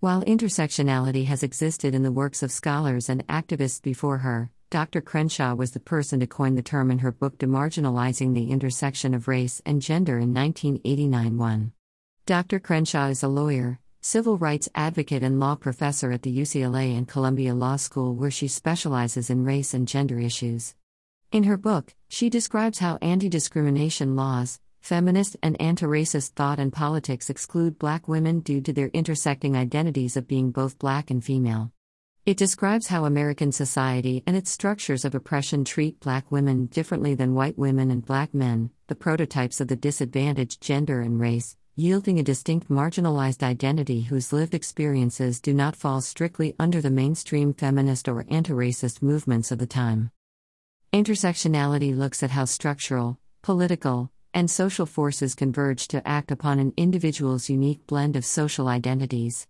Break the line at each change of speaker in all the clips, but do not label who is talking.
While intersectionality has existed in the works of scholars and activists before her, Dr. Crenshaw was the person to coin the term in her book Demarginalizing the Intersection of Race and Gender in 1989 1. Dr. Crenshaw is a lawyer, civil rights advocate, and law professor at the UCLA and Columbia Law School, where she specializes in race and gender issues. In her book, she describes how anti discrimination laws, feminist and anti racist thought and politics exclude black women due to their intersecting identities of being both black and female. It describes how American society and its structures of oppression treat black women differently than white women and black men, the prototypes of the disadvantaged gender and race, yielding a distinct marginalized identity whose lived experiences do not fall strictly under the mainstream feminist or anti racist movements of the time. Intersectionality looks at how structural, political, and social forces converge to act upon an individual's unique blend of social identities.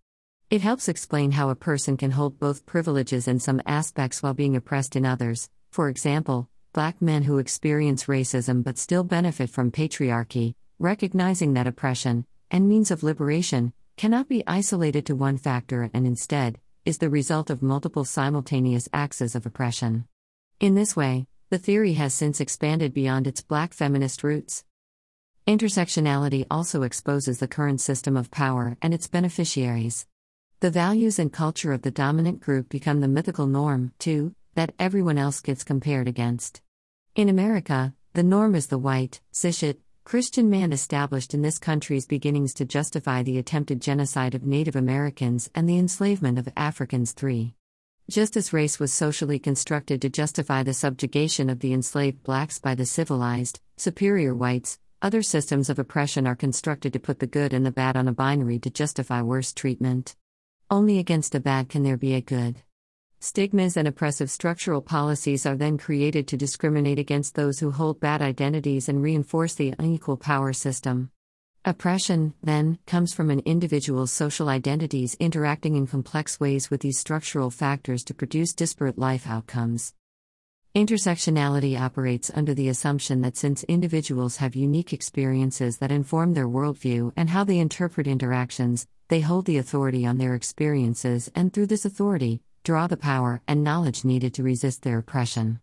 It helps explain how a person can hold both privileges in some aspects while being oppressed in others. For example, black men who experience racism but still benefit from patriarchy, recognizing that oppression, and means of liberation, cannot be isolated to one factor and instead, is the result of multiple simultaneous axes of oppression. In this way, the theory has since expanded beyond its black feminist roots. Intersectionality also exposes the current system of power and its beneficiaries. The values and culture of the dominant group become the mythical norm, too, that everyone else gets compared against. In America, the norm is the white, cishet, Christian man established in this country's beginnings to justify the attempted genocide of Native Americans and the enslavement of Africans. 3. Just as race was socially constructed to justify the subjugation of the enslaved blacks by the civilized, superior whites, other systems of oppression are constructed to put the good and the bad on a binary to justify worse treatment. Only against the bad can there be a good. Stigmas and oppressive structural policies are then created to discriminate against those who hold bad identities and reinforce the unequal power system. Oppression, then, comes from an individual's social identities interacting in complex ways with these structural factors to produce disparate life outcomes. Intersectionality operates under the assumption that since individuals have unique experiences that inform their worldview and how they interpret interactions, they hold the authority on their experiences and through this authority, draw the power and knowledge needed to resist their oppression.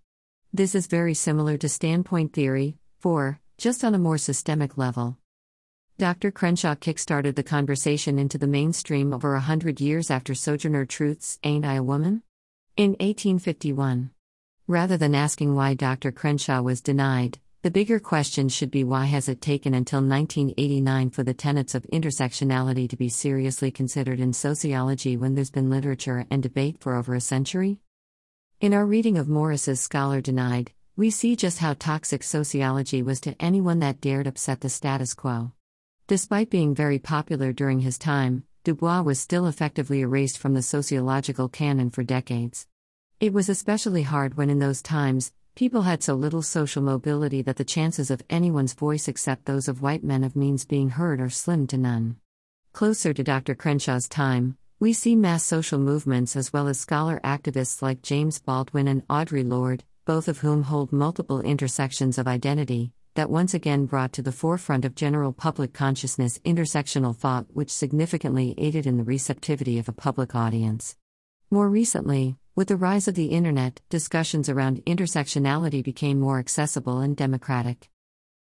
This is very similar to standpoint theory, 4, just on a more systemic level. Dr. Crenshaw kickstarted the conversation into the mainstream over a hundred years after Sojourner Truth's Ain't I a Woman? in 1851. Rather than asking why Dr. Crenshaw was denied, the bigger question should be why has it taken until 1989 for the tenets of intersectionality to be seriously considered in sociology when there's been literature and debate for over a century? In our reading of Morris's Scholar Denied, we see just how toxic sociology was to anyone that dared upset the status quo. Despite being very popular during his time, Dubois was still effectively erased from the sociological canon for decades. It was especially hard when, in those times, People had so little social mobility that the chances of anyone's voice except those of white men of means being heard are slim to none. Closer to Dr. Crenshaw's time, we see mass social movements as well as scholar activists like James Baldwin and Audre Lorde, both of whom hold multiple intersections of identity, that once again brought to the forefront of general public consciousness intersectional thought, which significantly aided in the receptivity of a public audience. More recently, with the rise of the Internet, discussions around intersectionality became more accessible and democratic.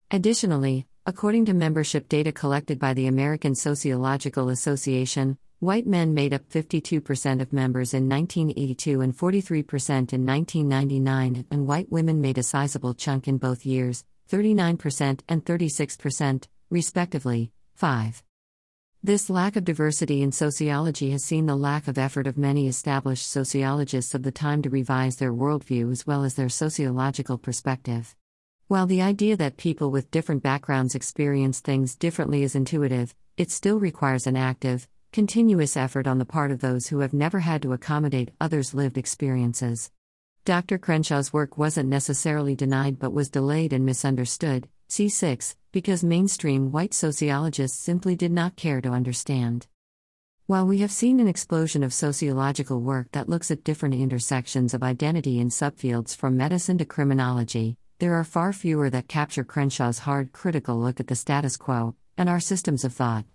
Additionally, according to membership data collected by the American Sociological Association, white men made up 52% of members in 1982 and 43% in 1999, and white women made a sizable chunk in both years, 39% and 36%, respectively. 5. This lack of diversity in sociology has seen the lack of effort of many established sociologists of the time to revise their worldview as well as their sociological perspective. While the idea that people with different backgrounds experience things differently is intuitive, it still requires an active, continuous effort on the part of those who have never had to accommodate others' lived experiences. Dr. Crenshaw's work wasn't necessarily denied but was delayed and misunderstood, C6, because mainstream white sociologists simply did not care to understand. While we have seen an explosion of sociological work that looks at different intersections of identity in subfields from medicine to criminology, there are far fewer that capture Crenshaw's hard critical look at the status quo and our systems of thought.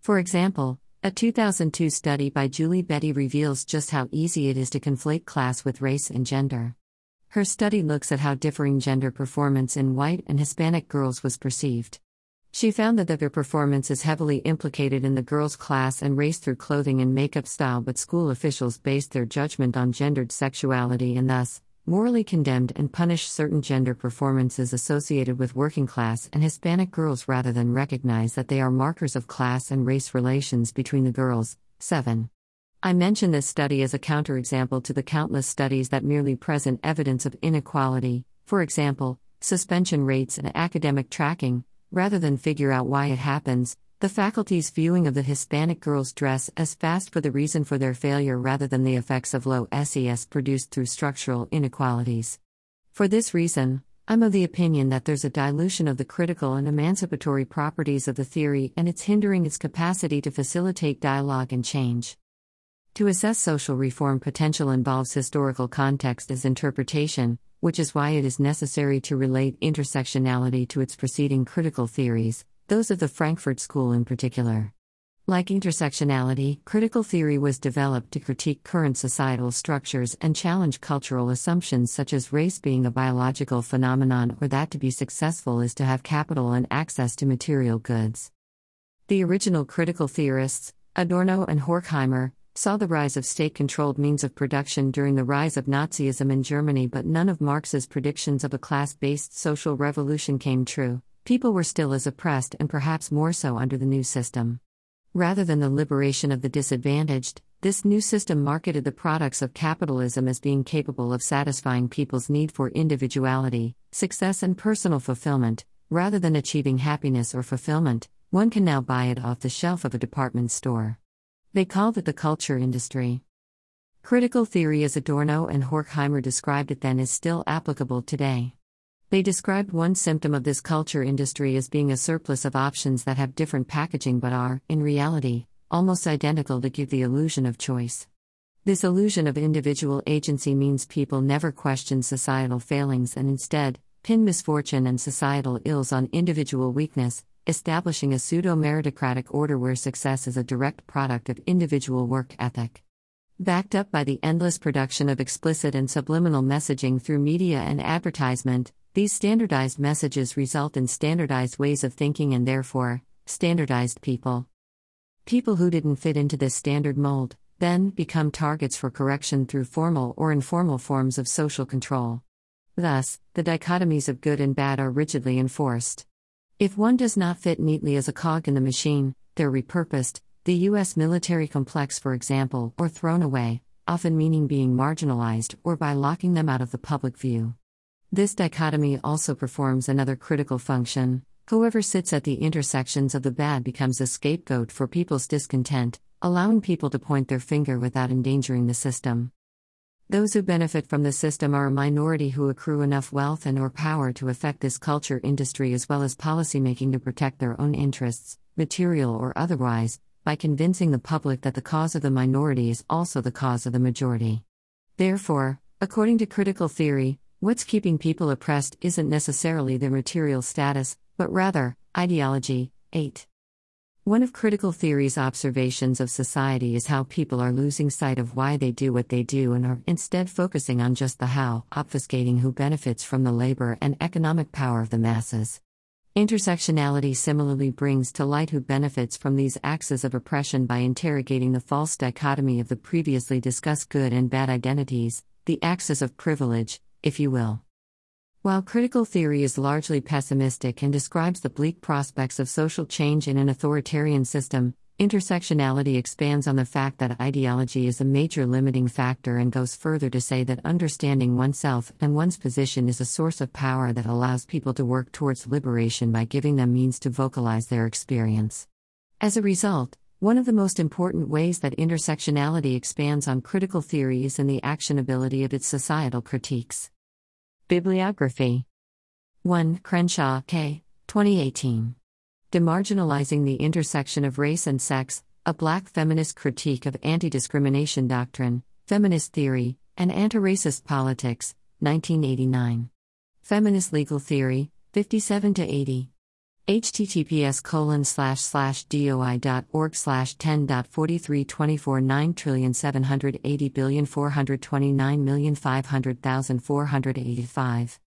For example, A 2002 study by Julie Bettie reveals just how easy it is to conflate class with race and gender. Her study looks at how differing gender performance in white and Hispanic girls was perceived. She found that their performance is heavily implicated in the girls' class and race through clothing and makeup style, but school officials based their judgment on gendered sexuality and thus, morally condemned and punished certain gender performances associated with working class and Hispanic girls rather than recognize that they are markers of class and race relations between the girls. 7. I mention this study as a counterexample to the countless studies that merely present evidence of inequality, for example, suspension rates and academic tracking, rather than figure out why it happens, the faculty's viewing of the Hispanic girls' dress as fast for the reason for their failure rather than the effects of low SES produced through structural inequalities. For this reason, I'm of the opinion that there's a dilution of the critical and emancipatory properties of the theory and it's hindering its capacity to facilitate dialogue and change. To assess social reform potential involves historical context as interpretation, which is why it is necessary to relate intersectionality to its preceding critical theories, those of the Frankfurt School in particular. Like intersectionality, critical theory was developed to critique current societal structures and challenge cultural assumptions such as race being a biological phenomenon or that to be successful is to have capital and access to material goods. The original critical theorists, Adorno and Horkheimer, saw the rise of state controlled means of production during the rise of Nazism in Germany, but none of Marx's predictions of a class based social revolution came true. People were still as oppressed and perhaps more so under the new system. Rather than the liberation of the disadvantaged, this new system marketed the products of capitalism as being capable of satisfying people's need for individuality, success, and personal fulfillment. Rather than achieving happiness or fulfillment, one can now buy it off the shelf of a department store. They called it the culture industry. Critical theory as Adorno and Horkheimer described it then is still applicable today. They described one symptom of this culture industry as being a surplus of options that have different packaging but are, in reality, almost identical to give the illusion of choice. This illusion of individual agency means people never question societal failings and instead, pin misfortune and societal ills on individual weakness, establishing a pseudo meritocratic order where success is a direct product of individual work ethic. Backed up by the endless production of explicit and subliminal messaging through media and advertisement, these standardized messages result in standardized ways of thinking and therefore, standardized people. People who didn't fit into this standard mold then become targets for correction through formal or informal forms of social control. Thus, the dichotomies of good and bad are rigidly enforced. If one does not fit neatly as a cog in the machine, they're repurposed, the U.S. military complex, for example, or thrown away, often meaning being marginalized or by locking them out of the public view. This dichotomy also performs another critical function. Whoever sits at the intersections of the bad becomes a scapegoat for people's discontent, allowing people to point their finger without endangering the system. Those who benefit from the system are a minority who accrue enough wealth and or power to affect this culture industry as well as policymaking to protect their own interests, material or otherwise, by convincing the public that the cause of the minority is also the cause of the majority. Therefore, according to critical theory, what's keeping people oppressed isn't necessarily their material status, but rather, ideology. 8. One of critical theory's observations of society is how people are losing sight of why they do what they do and are instead focusing on just the how, obfuscating who benefits from the labor and economic power of the masses. Intersectionality similarly brings to light who benefits from these axes of oppression by interrogating the false dichotomy of the previously discussed good and bad identities, the axis of privilege, if you will. While critical theory is largely pessimistic and describes the bleak prospects of social change in an authoritarian system, intersectionality expands on the fact that ideology is a major limiting factor and goes further to say that understanding oneself and one's position is a source of power that allows people to work towards liberation by giving them means to vocalize their experience. As a result, one of the most important ways that intersectionality expands on critical theory is in the actionability of its societal critiques. Bibliography 1. Crenshaw, K. 2018. Demarginalizing the Intersection of Race and Sex A Black Feminist Critique of Anti Discrimination Doctrine, Feminist Theory, and Anti Racist Politics, 1989. Feminist Legal Theory, 57 80. Https colon slash slash doi.org slash 10.4324 9 trillion 780 billion 429 million 500,000 485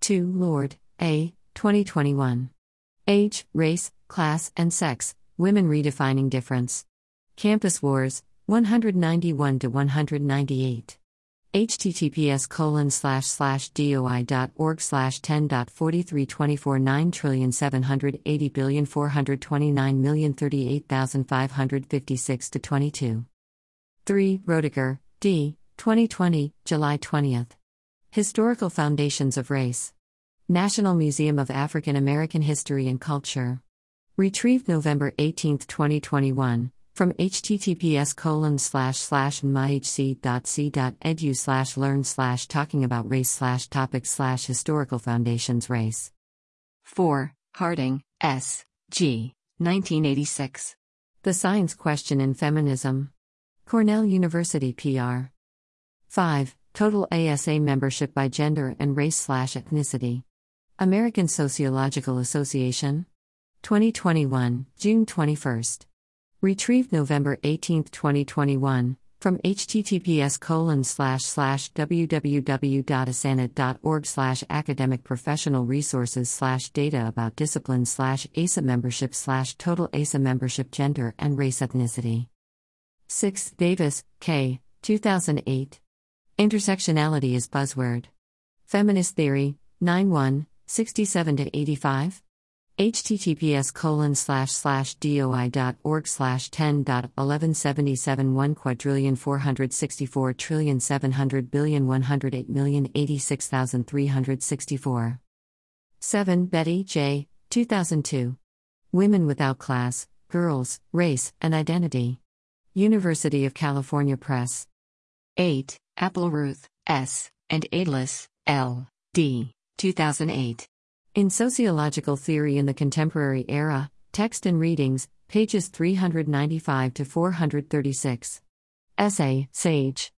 2 Lorde. A 2021 Age, race, class, and sex, women redefining difference. Campus Wars, 191 to 198 https colon slash slash doi.org slash 10.4324 9 trillion 780 billion 429 million 38,556 to 22 3 Roediger, D. 2020, July 20th. Historical Foundations of Race. National Museum of African American History and Culture. Retrieved November 18, 2021 from https colon slash slash myhc.c.edu slash learn slash talking about race slash topic slash historical foundations race. 4 harding s. G. 1986 the science question in feminism. Cornell university pr 5 total asa membership by gender and race slash ethnicity. American sociological association. 2021 june 21st Retrieved November 18, 2021, from https colon slash slash www.asanet.org slash academic professional resources slash data about discipline slash ASA membership slash total ASA membership gender and race ethnicity. 6. Davis, K. 2008. Intersectionality is buzzword. Feminist Theory, 9 1, 67 85? Https colon slash slash doi.org slash 10.1177 1 quadrillion 464 trillion 700 billion 108 million 86,364. 7 Bettie J. 2002. Women Without Class, Girls, Race, and Identity. University of California Press. 8 Appelrouth, S. and Edles, L. D. 2008. In Sociological Theory in the Contemporary Era, Text and Readings, pages 395 to 436. Essay, Sage.